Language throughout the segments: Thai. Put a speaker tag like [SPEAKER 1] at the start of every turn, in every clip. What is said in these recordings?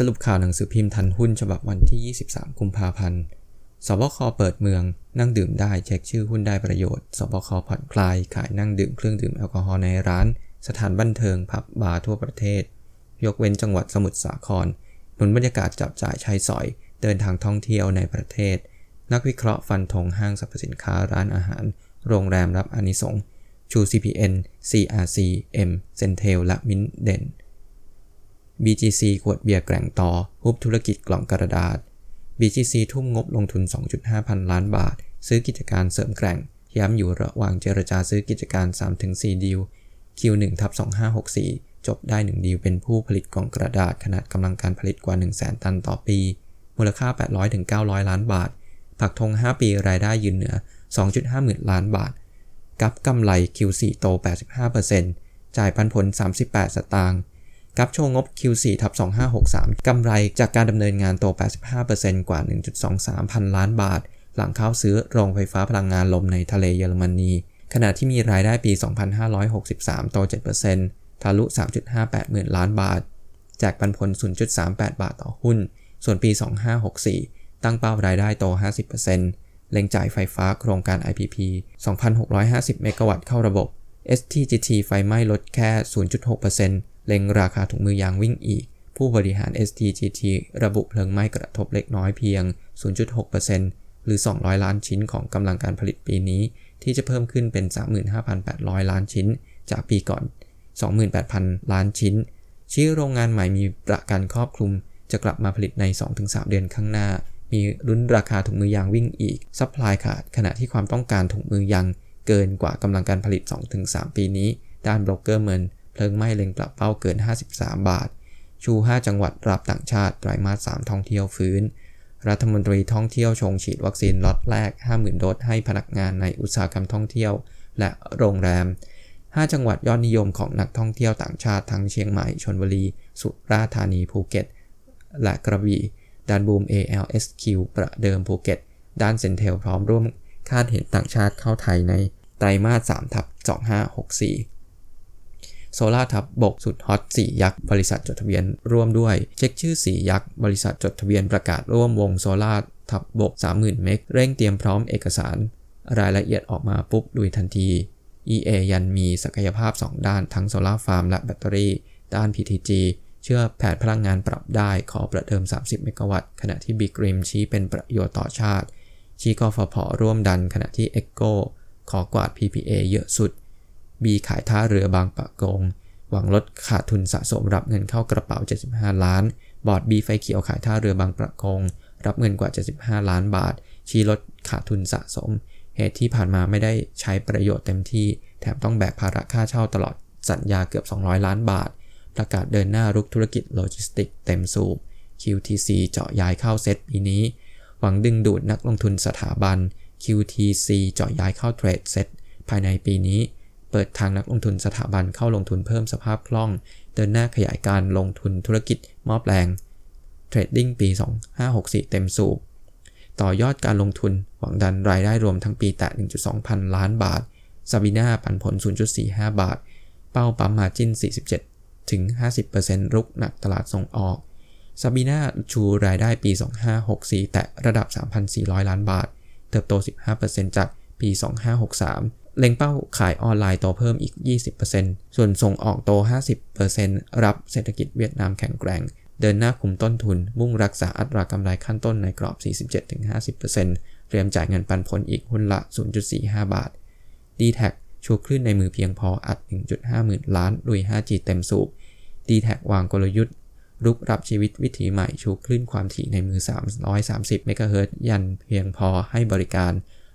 [SPEAKER 1] สรุปข่าวหนังสือพิมพ์ทันหุ้นฉบับวันที่ 23 กุมภาพันธ์ สบคเปิดเมือง นั่งดื่มได้เช็คชื่อหุ้นได้ประโยชน์ สบคผ่อนคลาย ขายนั่งดื่มเครื่องดื่มแอลกอฮอล์ในร้าน สถานบันเทิงผับบาร์ทั่วประเทศ ยกเว้นจังหวัดสมุทรสาครหนุนบรรยากาศจับจ่ายใช้สอย เดินทางท่องเที่ยวในประเทศ นักวิเคราะห์ฟันธงห้างสรรพสินค้าร้านอาหาร โรงแรมรับอานิสงส์ชู CPN CRC M Centel และมินเด่น BGC ขวดเบียร์แกร่งต่อฮุบธุรกิจกล่องกระดาษ BGC ทุ่มงบลงทุน 2.5 พันล้านบาท ซื้อกิจการเสริมแกร่ง ย้ำอยู่ระหว่างเจรจาซื้อกิจการ 3-4 ดีล Q1 ทับ2564 จบได้ 1 ดีลเป็นผู้ผลิตกล่องกระดาษขนาดกำลังการผลิตกว่า 100,000 ตันต่อปี มูลค่า 800-900 ล้านบาท ผักธง 5 ปีรายได้ยืนเหนือ 2.5 หมื่นล้านบาท กับกำไร Q4 โต 85%จ่ายปันผล 38 สตางค์ กับโชว์งบ Q4 ทับ2563 กำไรจากการดำเนินงานโต 85%กว่า 1.23 พันล้านบาท หลังเข้าซื้อโรงไฟฟ้าพลังงานลมในทะเลเยอรมนี ขณะที่มีรายได้ปี 2563 โต 7%ทะลุ 3.58 หมื่นล้านบาทแจกปันผล 0.38 บาทต่อหุ้น ส่วนปี 2564 ตั้งเป้ารายได้โต 50%เล็งจ่ายไฟฟ้าโครงการ IPP 2,650 เมกะวัตต์เข้าระบบ STGT ไฟไหม้ลดแค่ 0.6% เล็งราคาถุงมือยางวิ่งอีก ผู้บริหาร STGT ระบุเพลิงไหม้กระทบเล็กน้อยเพียง 0.6%หรือ 200 ล้านชิ้นของกำลังการผลิตปีนี้ ที่จะเพิ่มขึ้นเป็น 35,800 ล้านชิ้น จากปีก่อน 28,000 ล้านชิ้น ชี้โรงงานใหม่มีประกันครอบคลุม จะกลับมาผลิตใน 2-3 เดือนข้างหน้า มีลุ้นราคาถุงมือยางวิ่งอีกซัพพลายขาดขณะที่ความต้องการถุงมือยางเกินกว่ากำลังการผลิต 2-3 ปีนี้ ด้านโบรกเกอร์เมิน เพลิงไหม้เล็งปรับเป้าเกิน 53 บาท ชู 5 จังหวัดรับต่างชาติไตรมาส 3 ท่องเที่ยวฟื้น รัฐมนตรีท่องเที่ยวชงฉีดวัคซีนล็อตแรก 50,000 โดสให้พนักงานในอุตสาหกรรมท่องเที่ยว และโรงแรม 5 จังหวัดยอดนิยมของนักท่องเที่ยวต่างชาติทั้งเชียงใหม่ ชลบุรี สุราษฎร์ธานี ภูเก็ต และกระบี่ด้านบูม ALSQ ประเดิมภูเก็ต ด้าน CENTEL พร้อมร่วมคาดเห็นต่างชาติเข้าไทยในไตรมาส3ทับ2564 โซล่าทัพบกสุดฮอต4ยักษ์บริษัทจดทะเบียนร่วมด้วย เช็คชื่อ4ยักษ์บริษัทจดทะเบียนประกาศร่วมวงโซล่าทัพบก 30,000 เมกเร่งเตรียมพร้อมเอกสาร รายละเอียดออกมาปุ๊บลุยทันที EA ยันมีศักยภาพ 2 ด้านทั้งโซล่าฟาร์มและแบตเตอรี่ ด้าน PTG เชื่อแผนพลังงานปรับได้ขอประเดิม 30 เมกะวัตต์ขณะที่ BGRIM ชี้เป็นประโยชน์ต่อชาติชี้กฟผร่วมดันขณะที่ EGCO ขอกวาด PPA เยอะสุด B ขายท่าเรือบางปะกง หวังลดขาดทุนสะสมรับเงินเข้ากระเป๋า 75 ล้าน บอร์ด B ไฟเขียวขายท่าเรือบางปะกง รับเงินกว่า 75 ล้านบาท ชี้ลดขาดทุนสะสม เหตุที่ผ่านมาไม่ได้ใช้ประโยชน์เต็มที่ แถมต้องแบกภาระค่าเช่าตลอดสัญญาเกือบ 200 ล้านบาท ประกาศเดินหน้ารุกธุรกิจโลจิสติกเต็มสูบ QTC จ่อย้ายเข้าเซตปีนี้ หวังดึงดูดนักลงทุนสถาบัน QTC จ่อย้ายเข้าเทรดเซตภายในปีนี้ เปิดทางนักลงทุนสถาบันเข้าลงทุนเพิ่มสภาพคล่อง เดินหน้าขยายการลงทุนธุรกิจหม้อแปลงเทรดดิ้งปี 2564 เต็มสูบ ต่อยอดการลงทุนหวังดันรายได้รวมทั้งปีแตะ 1.2 พันล้านบาทซาบิน่าปันผล 0.45 บาท เป้าปั๊ม margin 47 ถึง 50%รุกหนักตลาดส่งออกซาบิน่าชูรายได้ปี 2564 แตะระดับ 3,400 ล้านบาท เติบโต 15%จากปี 2563 เล็งเป้าขายออนไลน์โตเพิ่มอีก 20%ส่วนส่งออกโต 50%รับเศรษฐกิจเวียดนามแข็งแกร่ง เดินหน้าคุมต้นทุน มุ่งรักษาอัตรากำไรขั้นต้นในกรอบ 47-50%เตรียมจ่ายเงินปันผลอีกหุ้นละ 0.45 บาท d t แทชูคลื่นในมือเพียงพออัด 1.5 หมื่นล้านลุย 5G เต็มสูบ d t แทวางกลยุทธ์ รุกรับชีวิตวิถีใหม่ชูคลื่นความถี่ในมือ 330 เมกะเฮิรตยันเพียงพอให้บริการ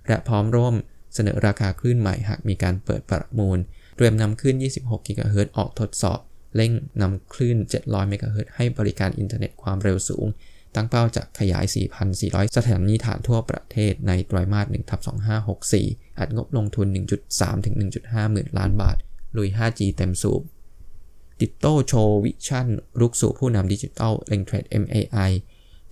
[SPEAKER 1] และพร้อมร่วม เสนอราคาคลื่นใหม่หากมีการเปิดประมูล เตรียมนำคลื่น 26 กิกะเฮิรตออกทดสอบ เร่งนำคลื่น 700 เมกะเฮิรตให้บริการอินเทอร์เน็ตความเร็วสูง ตั้งเป้าจะขยาย 4,400 สถานีฐานทั่วประเทศในไตรมาส1ทับ2564 อัดงบลงทุน 1.3 ถึง 1.5 หมื่นล้านบาท ลุย 5G เต็มสูบดิทโต้โชว์วิชั่นรุกสู่ผู้นำดิจิทัลเล็งเทรด MAI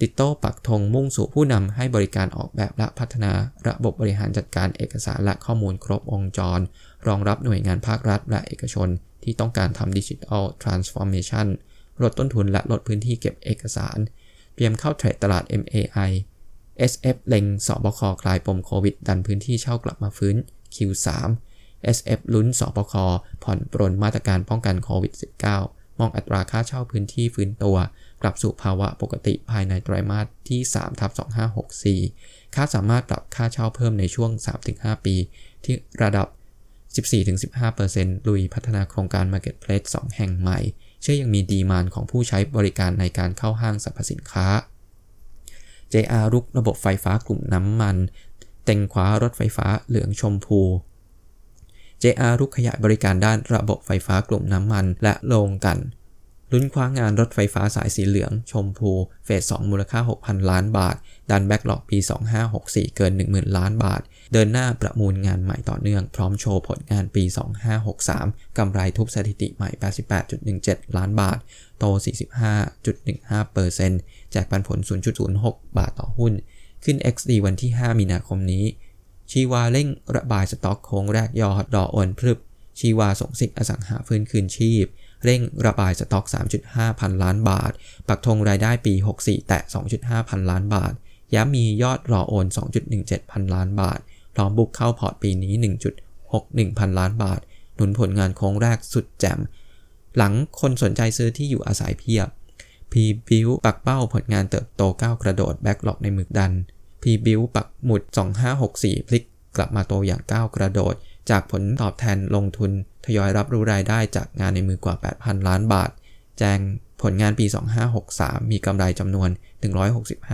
[SPEAKER 1] ดิทโต้ปักธงมุ่งสู่ผู้นำให้บริการออกแบบและพัฒนาระบบบริหารจัดการเอกสารและข้อมูลครบวงจร รองรับหน่วยงานภาครัฐและเอกชน ที่ต้องการทำ digital transformation ลดต้นทุนและลดพื้นที่เก็บเอกสาร เตรียมเข้าเทรดตลาด MAI SF เล็งศบคคลายปมโควิด ดันพื้นที่เช่ากลับมาฟื้น Q3 SF ลุ้นศบคผ่อนปรนมาตรการป้องกันโควิด -19 มองอัตราค่าเช่าพื้นที่ฟื้นตัว กลับสู่ภาวะปกติภายในไตรมาสที่3ทับ2564 คาดสามารถปรับค่าเช่าเพิ่มในช่วง 3-5 ปี ที่ระดับ 14-15%ลุยพัฒนาโครงการ Marketplace 2 แห่งใหม่ เชื่อยังมีดีมานของผู้ใช้บริการในการเข้าห้างสรรพสินค้า JR รุกระบบไฟฟ้ากลุ่มน้ำมัน เต็งคว้ารถไฟฟ้าเหลืองชมพู JR รุกขยายบริการด้านระบบไฟฟ้ากลุ่มน้ำมันและโรงกัน ลุ้นคว้างานรถไฟฟ้าสายสีเหลือง ชมพูเฟส 2 มูลค่า 6,000 ล้านบาท ดันแบ็กหลอกปี 2564 เกิน 10,000 ล้านบาท เดินหน้าประมูลงานใหม่ต่อเนื่อง พร้อมโชว์ผลงานปี 2563 กำไรทุบสถิติใหม่ 88.17 ล้านบาท โต 45.15%แจกปันผล 0.06 บาทต่อหุ้น ขึ้น XD วันที่ 5 มีนาคมนี้ ชีวาเร่งระบายสต็อกโค้งแรกยอดดอโอนพรึบชีวาส่งสิทธิ์อสังหาฟื้นคืนชีพ เร่งระบายสต็อก 3.5 พันล้านบาท ปักธงรายได้ปี 64 แตะ 2.5 พันล้านบาท ย้ำมียอดรอโอน 2.17 พันล้านบาท พร้อมบุกเข้าพอร์ตปีนี้ 1.61 พันล้านบาท หนุนผลงานโค้งแรกสุดแจ่ม หลังคนสนใจซื้อที่อยู่อาศัยเพียบ p b u i l ปักเป้าผลงานเติบโตก้าวกระโดดแบ็กหลอกในหมึกดัน p b u i l ปักหมุด 2564 พลิกกลับมาโตอย่างก้าวกระโดด จากผลตอบแทนลงทุนทยอยรับรู้รายได้จากงานในมือกว่า 8,000 ล้านบาท แจ้งผลงานปี 2563 มีกำไรจำนวน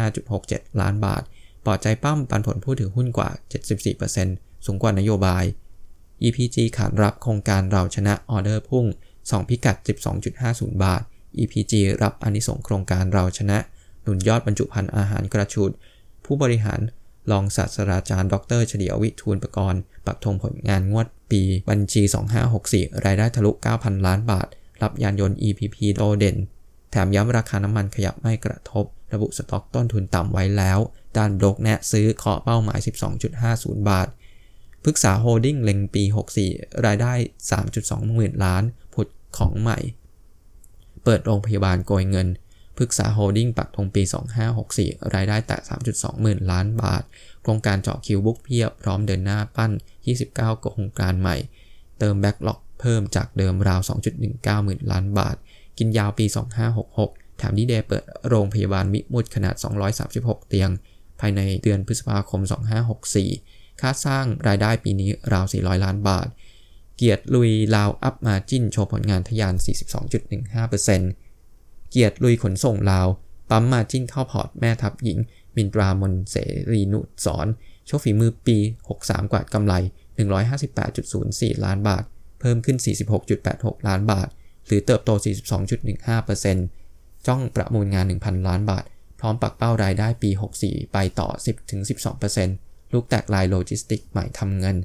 [SPEAKER 1] 165.67 ล้านบาท ปลอดใจปั้มปันผลผู้ถือหุ้นกว่า 74%สูงกว่านโยบาย EPG ขานรับโครงการเราชนะออเดอร์พุ่ง 2 พิกัด 12.50 บาท EPG รับอานิสงส์โครงการเราชนะ หนุนยอดบรรจุภัณฑ์อาหารกระฉูด ผู้บริหาร รองศาสตราจารย์ ดรเฉลียววิทูลประกรณ์ปักธงผลงานงวดปีบัญชี 2564 รายได้ทะลุ 9,000 ล้านบาท รับยานยนต์ EPP โดดเด่น แถมย้ำราคาน้ำมันขยับไม่กระทบ ระบุสต็อกต้นทุนต่ำไว้แล้วด้านโบรกแนะซื้อเคาะเป้าหมาย 12.50 บาทพฤกษาโฮลดิ้งเล็งปี 64 รายได้ 3.2หมื่นล้าน ผุดของใหม่ เปิดโรงพยาบาลโกยเงิน พฤกษาโฮลดิ้งปักธงปี 2564 รายได้แตะ 3.2 หมื่นล้านบาท โครงการจ่อคิว book เพียบพร้อมเดินหน้าปั้น 29 โครงการใหม่ เติม backlog เพิ่มจากเดิมราว 2.19 หมื่นล้านบาท กินยาวปี 2566 แถมดีเดย์เปิดโรงพยาบาลวิมุตขนาด 236 เตียง ภายในเดือนพฤษภาคม 2564 คาดสร้างรายได้ปีนี้ราว 400 ล้านบาท เกียรติลุยลาว up margin โชว์ผลงานทะยาน 42.15% เกียรติลุยขนส่งลาว ปั๊ม margin เข้าพอร์ตแม่ทัพหญิง มินตรามนต์เสรีนุสรณ์โชว์ฝีมือปี 63 กวาดกำไร 158.04 ล้านบาท เพิ่มขึ้น 46.86 ล้านบาท หรือเติบโต 42.15%จ้องประมูลงาน 1,000 ล้านบาท พร้อมปักเป้ารายได้ปี 64 ไปต่อ 10-12%รุกแตกลายโลจิสติกส์ใหม่ทำเงิน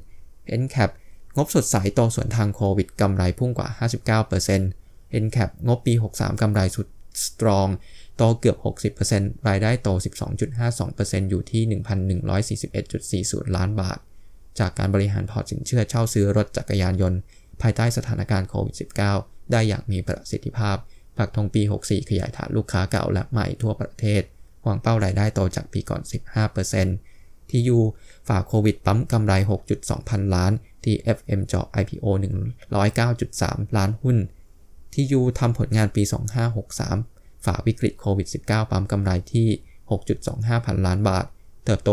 [SPEAKER 1] NCAP งบสดใสโตสวนทางโควิดกำไรพุ่งกว่า 59% NCAP งบปี 63 กำไรสุด strong โตเกือบ 60%รายได้โต 12.52%อยู่ที่ 1,141.40 ล้านบาท จากการบริหารพอร์ตสินเชื่อเช่าซื้อรถจักรยานยนต์ ภายใต้สถานการณ์โควิด -19 ได้อย่างมีประสิทธิภาพปักธงปี 64 ขยายฐานลูกค้าเก่าและใหม่ทั่วประเทศ วางเป้ารายได้โตจากปีก่อน 15%ที่ยูฝ่าโควิดปั๊มกำไร 6.2 พันล้าน ที่ FM เจาะ IPO 109.3 ล้านหุ้น ที่ยูทำผลงานปี 2563 ฝ่าวิกฤตโควิด 19 ปั๊มกำไรที่ 6.25 พันล้านบาท เติบโต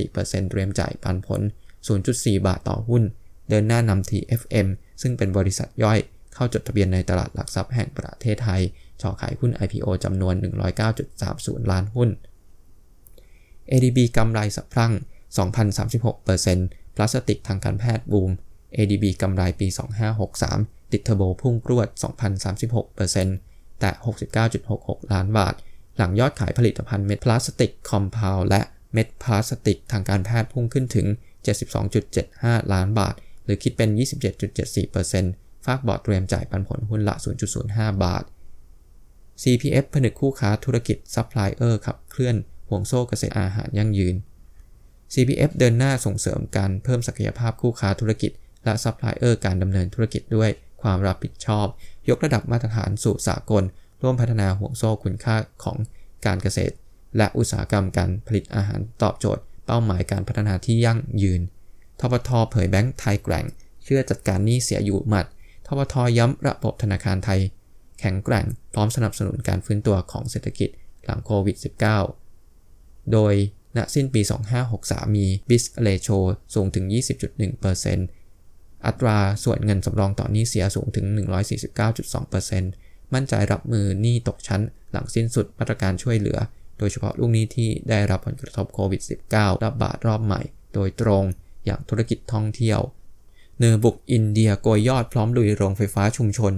[SPEAKER 1] 64%เตรียมจ่ายปันผล 0.4 บาทต่อหุ้น เดินหน้านำ TFM ซึ่งเป็นบริษัทย่อยเข้าจดทะเบียนในตลาดหลักทรัพย์แห่งประเทศไทยจ่อขายหุ้น IPO จำนวน 109.30 ล้านหุ้น ADB กำไรสะพรั่ง 2,036%พลาสติกทางการแพทย์บูม ADB กำไรปี 2563 ติดเทอร์โบพุ่งพรวด 2,036%แตะ 69.66 ล้านบาท หลังยอดขายผลิตภัณฑ์เม็ดพลาสติก compound และเม็ดพลาสติกทางการแพทย์พุ่งขึ้นถึง 72.75 ล้านบาท หรือคิดเป็น 27.74%ฟากบอร์ดเตรียมจ่ายปันผลหุ้นละ 0.05 บาท CPF ผนึกคู่ค้าธุรกิจซัพพลายเออร์ขับเคลื่อนห่วงโซ่เกษตรอาหารยั่งยืน CPF เดินหน้าส่งเสริมการเพิ่มศักยภาพคู่ค้าธุรกิจ และซัพพลายเออร์การดำเนินธุรกิจด้วย ความรับผิดชอบ ยกระดับมาตรฐานสู่สากล ร่วมพัฒนาห่วงโซ่คุณค่าของการเกษตร และอุตสาหกรรมการผลิตอาหารตอบโจทย์ เป้าหมายการพัฒนาที่ยั่งยืน ทบทเผยแบงก์ไทยแกร่ง เชื่อจัดการหนี้เสียอยู่หมัด ทบทย้ำระบบธนาคารไทย แข็งแกร่ง พร้อมสนับสนุนการฟื้นตัวของเศรษฐกิจหลังโควิด -19 โดยณสิ้นปี 2563 มี BIS ratio สูงถึง 20.1% อัตราส่วนเงินสำรองต่อหนี้เสียสูงถึง 149.2%มั่นใจรับมือหนี้ตกชั้น หลังสิ้นสุดมาตรการช่วยเหลือ โดยเฉพาะลูกหนี้ที่ได้รับผลกระทบโควิด -19 ระบาดรอบใหม่ โดยตรงอย่างธุรกิจท่องเที่ยว เนอบุกอินเดียโกยยอดพร้อมลุยโรงไฟฟ้าชุมชน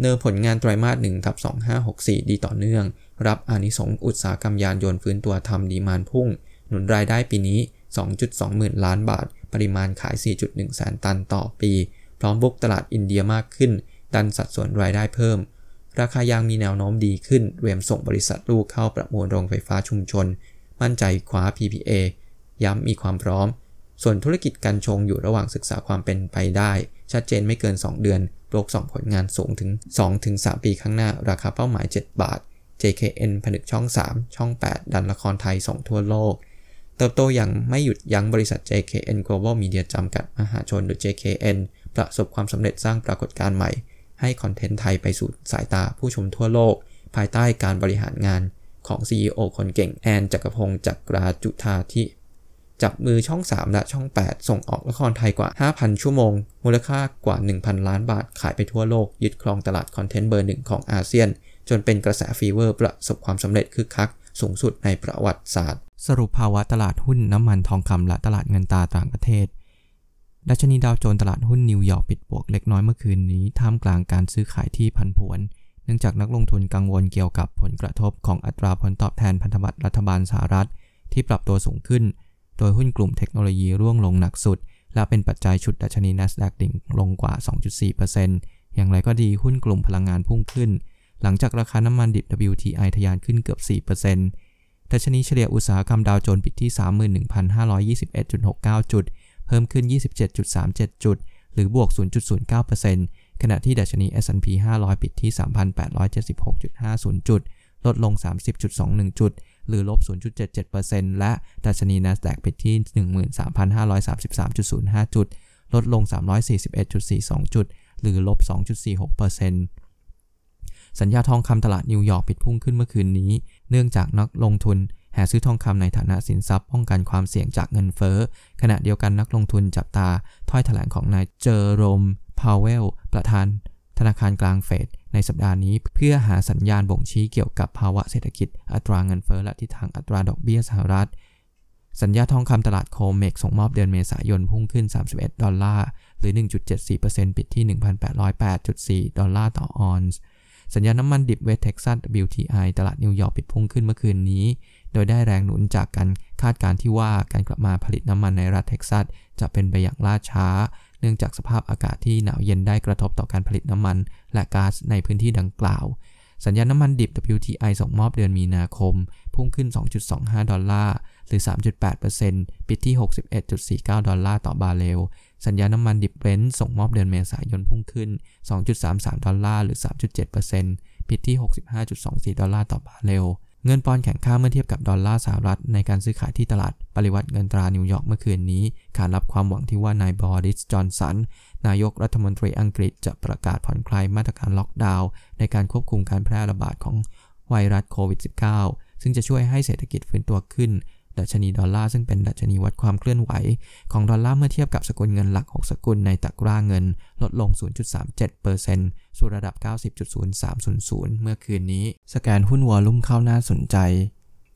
[SPEAKER 1] เนอผลงานไตรมาส1ทับ2564 ดีต่อเนื่อง รับอานิสงส์อุตสาหกรรมยานยนต์ฟื้นตัวทำดีมานพุ่ง หนุนรายได้ปีนี้ 2.2 หมื่นล้านบาท ปริมาณขาย 4.1 แสนตันต่อปี พร้อมบุกตลาดอินเดียมากขึ้น ดันสัดส่วนรายได้เพิ่ม ราคายางมีแนวโน้มดีขึ้นเตรียมส่งบริษัทลูกเข้าประมูลโรงไฟฟ้าชุมชน มั่นใจคว้า PPA ย้ำมีความพร้อม ส่วนธุรกิจการชงอยู่ระหว่างศึกษาความเป็นไปได้ ชัดเจนไม่เกิน 2 เดือนโลกส่งผลงานสูงถึง 2-3 ปีข้างหน้า ราคาเป้าหมาย 7 บาท JKN ผนึกช่อง 3 ช่อง 8 ดันละครไทยส่งทั่วโลก เติบโตอย่างไม่หยุดยั้งบริษัท JKN Global Media จำกัดมหาชนหรือ JKN ประสบความสำเร็จสร้างปรากฏการณ์ใหม่ ให้คอนเทนต์ไทยไปสู่สายตาผู้ชมทั่วโลก ภายใต้การบริหารงานของ CEO คนเก่งแอนจักรพงษ์จักราจุฑาที่จับมือช่อง 3 และช่อง 8 ส่งออกละครไทยกว่า 5,000 ชั่วโมง มูลค่ากว่า 1,000 ล้านบาทขายไปทั่วโลก ยึดครองตลาดคอนเทนต์เบอร์หนึ่งของอาเซียน จนเป็นกระแส fever ประสบความสำเร็จคึกคัก สูงสุดในประวัติศาสตร์
[SPEAKER 2] สรุปภาวะตลาดหุ้นน้ำมันทองคำและตลาดเงินตราต่างประเทศ ดัชนีดาวโจนส์ตลาดหุ้นนิวยอร์กปิดบวกเล็กน้อยเมื่อคืนนี้ท่ามกลางการซื้อขายที่พันผวน เนื่องจากนักลงทุนกังวลเกี่ยวกับผลกระทบของอัตราผลตอบแทนพันธบัตรรัฐบาลสหรัฐ ที่ปรับตัวสูงขึ้น โดยหุ้นกลุ่มเทคโนโลยีร่วงลงหนักสุด และเป็นปัจจัยชุดดัชนี NASDAQ ดิ่งลงกว่า 2.4%อย่างไรก็ดีหุ้นกลุ่มพลังงานพุ่งขึ้น หลังจากราคาน้ำมันดิบ WTI ทะยานขึ้นเกือบ 4%ดัชนีเฉลี่ยอุตสาหกรรมดาวโจนส์ปิดที่ 31,521.69 จุด เพิ่มขึ้น 27.37 จุด หรือบวก 0.09%ขณะที่ดัชนี S&P 500 ปิดที่ 3,876.50 จุด ลดลง 30.21 จุด หรือลบ 0.77%และดัชนี NASDAQ ปิดที่ 13,533.05 จุด ลดลง 341.42 จุด หรือลบ 2.46% สัญญาทองคำตลาดนิวยอร์กปิดพุ่งขึ้นเมื่อคืนนี้ เนื่องจากนักลงทุนแห่ซื้อทองคำในฐานะสินทรัพย์ป้องกันความเสี่ยงจากเงินเฟ้อ ขณะเดียวกันนักลงทุนจับตาถ้อยแถลงของนายเจอโรม พาวเวล ประธาน ธนาคารกลางเฟดในสัปดาห์นี้ เพื่อหาสัญญาณบ่งชี้เกี่ยวกับภาวะเศรษฐกิจ อัตราเงินเฟ้อและทิศทางอัตราดอกเบี้ยสหรัฐ สัญญาทองคำตลาดโคเมกซ์ส่งมอบเดือนเมษายนพุ่งขึ้น 31 ดอลลาร์ หรือ 1.74%ปิดที่ 1,808.4 ดอลลาร์ต่อออนซ์ สัญญาน้ำมันดิบเวสเท็กซัส WTI ตลาดนิวยอร์กปิดพุ่งขึ้นเมื่อคืนนี้ โดยได้แรงหนุนจากการคาดการณ์ที่ว่าการกลับมาผลิตน้ำมันในรัฐเท็กซัส จะเป็นไปอย่างล่าช้า เนื่องจากสภาพอากาศที่หนาวเย็นได้กระทบต่อการผลิตน้ำมัน และก๊าซในพื้นที่ดังกล่าว สัญญาน้ำมันดิบ WTI ส่งมอบเดือนมีนาคม พุ่งขึ้น 2.25 ดอลลาร์ หรือ 3.8%ปิดที่ 61.49 ดอลลาร์ต่อบาร์เรล สัญญาน้ำมันดิบเบรนท์ส่งมอบเดือนเมษายนพุ่งขึ้น 2.33 ดอลลาร์หรือ 3.7%ปิดที่ 65.24 ดอลลาร์ต่อบาร์เรลเงินปอนด์แข็งค่าเมื่อเทียบกับดอลลาร์สหรัฐในการซื้อขายที่ตลาดปริวรรตเงินตรานิวยอร์กเมื่อคืนนี้ ขานรับความหวังที่ว่านายบอริสจอห์นสัน นายกรัฐมนตรีอังกฤษจะประกาศผ่อนคลายมาตรการล็อกดาวน์ในการควบคุมการแพร่ระบาดของไวรัสโควิด -19 ซึ่งจะช่วยให้เศรษฐกิจฟื้นตัวขึ้น ดัชนีดอลลาร์ซึ่งเป็นดัชนีวัดความเคลื่อนไหว ของดอลลาร์เมื่อเทียบกับสกุลเงินหลัก 6 สกุลในตะกร้าเงิน ลดลง 0.37%สู่ระดับ 90.0300 เมื่อคืนนี้ สแกนหุ้นวอลลุ่มเข้าน่าสนใจ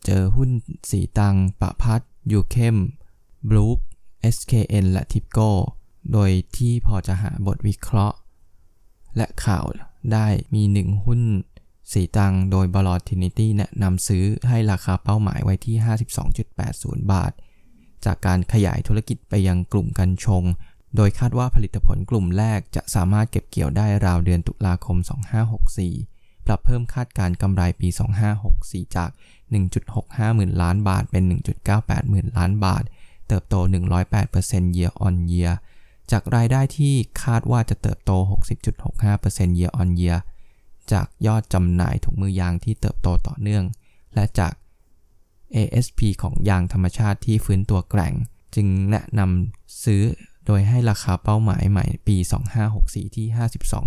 [SPEAKER 2] เจอหุ้นสีตัง ปะพัดยูเข้มบลูค SKN และทิปโก้ โดยที่พอจะหาบทวิเคราะห์ และข่าวได้มีหนึ่งหุ้น สีตังโดย b ล o ทินิตี้แนะนำซื้อให้ราคาเป้าหมายไว้ที่ 52.80 บาท จากการขยายธุรกิจไปยังกลุ่มกันชง โดยคาดว่าผลิตผลกลุ่มแรกจะสามารถเก็บเกี่ยวได้ราวเดือนตุลาคม 2564 ปรับเพิ่มคาดการกำไรปี 2564 จาก 1.65 หมื่นล้านบาทเป็น 1.98 หมื่นล้านบาท เติบโต 108% year on year จากรายได้ที่คาดว่าจะเติบโต 60.65% year on year จากยอดจำหน่ายถุงมือยางที่เติบโตต่อเนื่อง และจาก ASP ของยางธรรมชาติที่ฟื้นตัวแกร่ง จึงแนะนำซื้อโดยให้ราคาเป้าหมายใหม่ปี 2564 ที่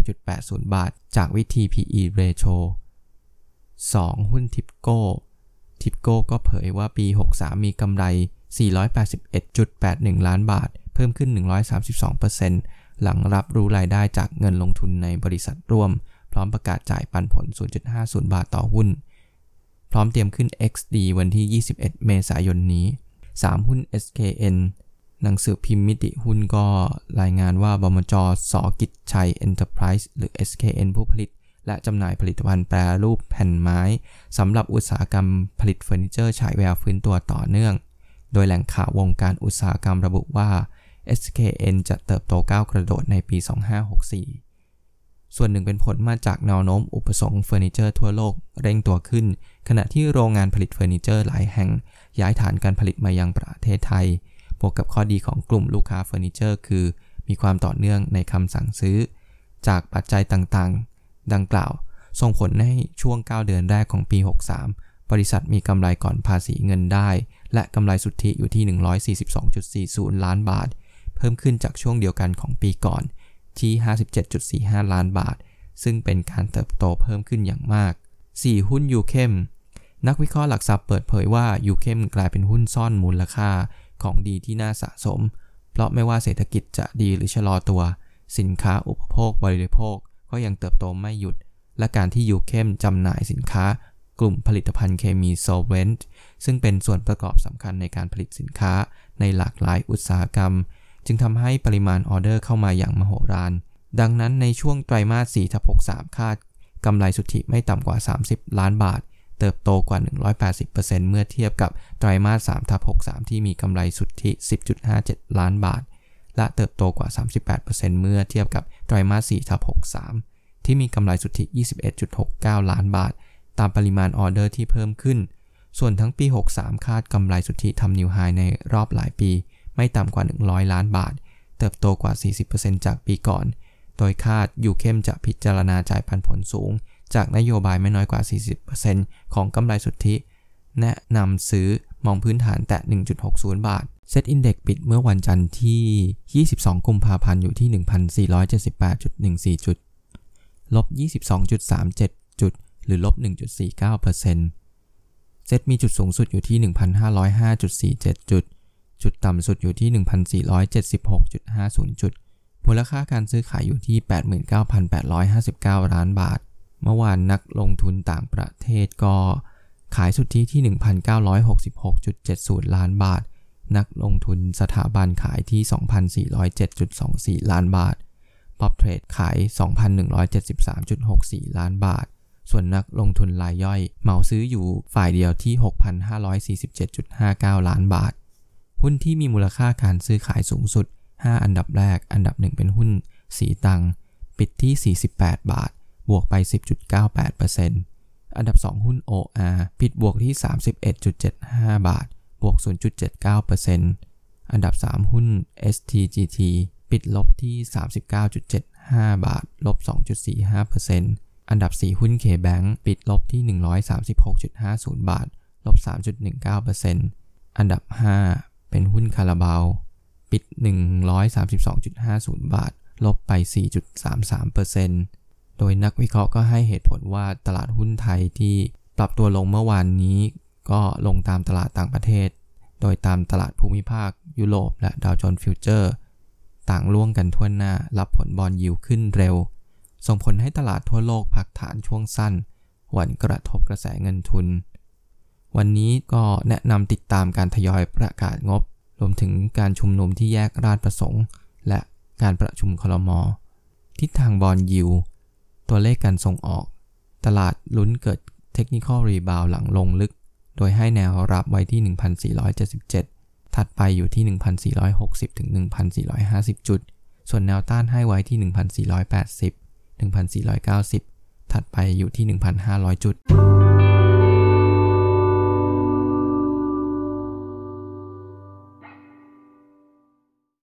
[SPEAKER 2] 52.80 บาท จากวิธี PE ratio 2. หุ้นทิปโก้ทิปโก้ก็เผยว่าปี 63 มีกำไร 481.81 ล้านบาท เพิ่มขึ้น 132%หลังรับรู้รายได้จากเงินลงทุนในบริษัทร่วม พร้อมประกาศจ่ายปันผล 0.50 บาทต่อหุ้น พร้อมเตรียมขึ้น XD วันที่ 21 เมษายนนี้ 3 หุ้น SKN หนังสือพิมพ์มิติหุ้นก็รายงานว่าบมจสกิจชัย Enterprise หรือ SKN ผู้ผลิต และจำหน่ายผลิตภัณฑ์แปรรูปแผ่นไม้สำหรับอุตสาหกรรมผลิตเฟอร์นิเจอร์ฉายแววฟื้นตัวต่อเนื่อง โดยแหล่งข่าววงการอุตสาหกรรมระบุว่า SKN จะเติบโตก้าวกระโดดในปี 2564 ส่วนหนึ่งเป็นผลมาจากแนวโน้มอุปสงค์เฟอร์นิเจอร์ทั่วโลกเร่งตัวขึ้น ขณะที่โรงงานผลิตเฟอร์นิเจอร์หลายแห่ง ย้ายฐานการผลิตมายังประเทศไทย บวกกับข้อดีของกลุ่มลูกค้าเฟอร์นิเจอร์ คือ มีความต่อเนื่องในคำสั่งซื้อ จากปัจจัยต่างๆ ดังกล่าว ส่งผลให้ช่วง 9 เดือนแรกของปี 63 บริษัทมีกำไรก่อนภาษีเงินได้ และกำไรสุทธิอยู่ที่ 142.40 ล้านบาท เพิ่มขึ้นจากช่วงเดียวกันของปีก่อน ที่ 57.45 ล้านบาท ซึ่งเป็นการเติบโตเพิ่มขึ้นอย่างมาก 4 หุ้นยูเคมนักวิเคราะห์หลักทรัพย์เปิดเผยว่ายูเคมกลายเป็นหุ้นซ่อนมูลค่าของดีที่น่าสะสม เพราะไม่ว่าเศรษฐกิจจะดีหรือชะลอตัว สินค้าอุปโภคบริโภคก็ยังเติบโตไม่หยุด และการที่ยูเคมจำหน่ายสินค้ากลุ่มผลิตภัณฑ์เคมีโซเวนต์ซึ่งเป็นส่วนประกอบสำคัญในการผลิตสินค้าในหลากหลายอุตสาหกรรม จึงทำให้ปริมาณออเดอร์เข้ามาอย่างมโหฬาร ดังนั้นในช่วงไตรมาส4ทับ63 คาดกำไรสุทธิไม่ต่ำกว่า 30 ล้านบาท เติบโตกว่า 180%เมื่อเทียบกับไตรมาส3ทับ63 ที่มีกำไรสุทธิ 10.57 ล้านบาท และเติบโตกว่า 38%เมื่อเทียบกับไตรมาส4ทับ63 ที่มีกำไรสุทธิ 21.69 ล้านบาท ตามปริมาณออเดอร์ที่เพิ่มขึ้น ส่วนทั้งปี 63 คาดกำไรสุทธิทำ new high ในรอบหลายปี ไม่ต่ำกว่า 100 ล้านบาท เติบโตกว่า 40%จากปีก่อน โดยคาด UKEM จะพิจารณาจ่ายปันผลสูง จากนโยบายไม่น้อยกว่า 40%ของกำไรสุทธิ แนะนำซื้อมองพื้นฐานแตะ 1.60 บาท SET Index ปิดเมื่อวันจันทร์ที่ 22 กุมภาพันธ์อยู่ที่ 1,478.14 จุด ลบ 22.37 จุด หรือลบ 1.49%เซตมีจุดสูงสุดอยู่ที่ 1,505.47 จุด จุดต่ำสุดอยู่ที่ 1,476.50 จุด มูลค่าการซื้อขายอยู่ที่ 89,859 ล้านบาท เมื่อวานนักลงทุนต่างประเทศก็ขายสุทธิที่ 1,966.70 ล้านบาท นักลงทุนสถาบันขายที่ 2,407.24 ล้านบาท ป๊อปเทรดขาย 2,173.64 ล้านบาท ส่วนนักลงทุนรายย่อย เหมาซื้ออยู่ฝ่ายเดียวที่ 6,547.59 ล้านบาท หุ้นที่มีมูลค่าการซื้อขายสูงสุด 5 อันดับแรก อันดับหนึ่งเป็นหุ้น สีตัง ปิดที่ 48 บาท บวกไป 10.98%อันดับ 2 หุ้น OR ปิดบวกที่ 31.75 บาท บวก 0.79%อันดับ 3 หุ้น STGT ปิดลบที่ 39.75 บาท ลบ 2.45%อันดับ 4 หุ้น KBank ปิดลบที่ 136.50 บาท ลบ 3.19%อันดับ 5 เป็นหุ้นคาราบาว ปิด 132.50 บาท ลบไป 4.33%โดยนักวิเคราะห์ก็ให้เหตุผลว่าตลาดหุ้นไทยที่ปรับตัวลงเมื่อวานนี้ ก็ลงตามตลาดต่างประเทศ โดยตามตลาดภูมิภาค ยุโรปและดาวโจนส์ futures ต่างร่วงกันทั่วหน้ารับผล bond yield ขึ้นเร็ว ส่งผลให้ตลาดทั่วโลกพักฐานช่วงสั้นหวั่นกระทบกระแสเงินทุน วันนี้ก็แนะนำติดตามการทยอยประกาศงบ รวมถึงการชุมนุมที่แยกราชประสงค์ และการประชุมครมทิศทางบอลยิว ตัวเลขการส่งออก ตลาดลุ้นเกิดเทคนิคอลรีบาวหลังลงลึก โดยให้แนวรับไว้ที่ 1,477 ถัดไปอยู่ที่ 1,460ถึง1,450 จุด ส่วนแนวต้านให้ไว้ที่ 1,480 1,490 ถัดไปอยู่ที่ 1,500 จุด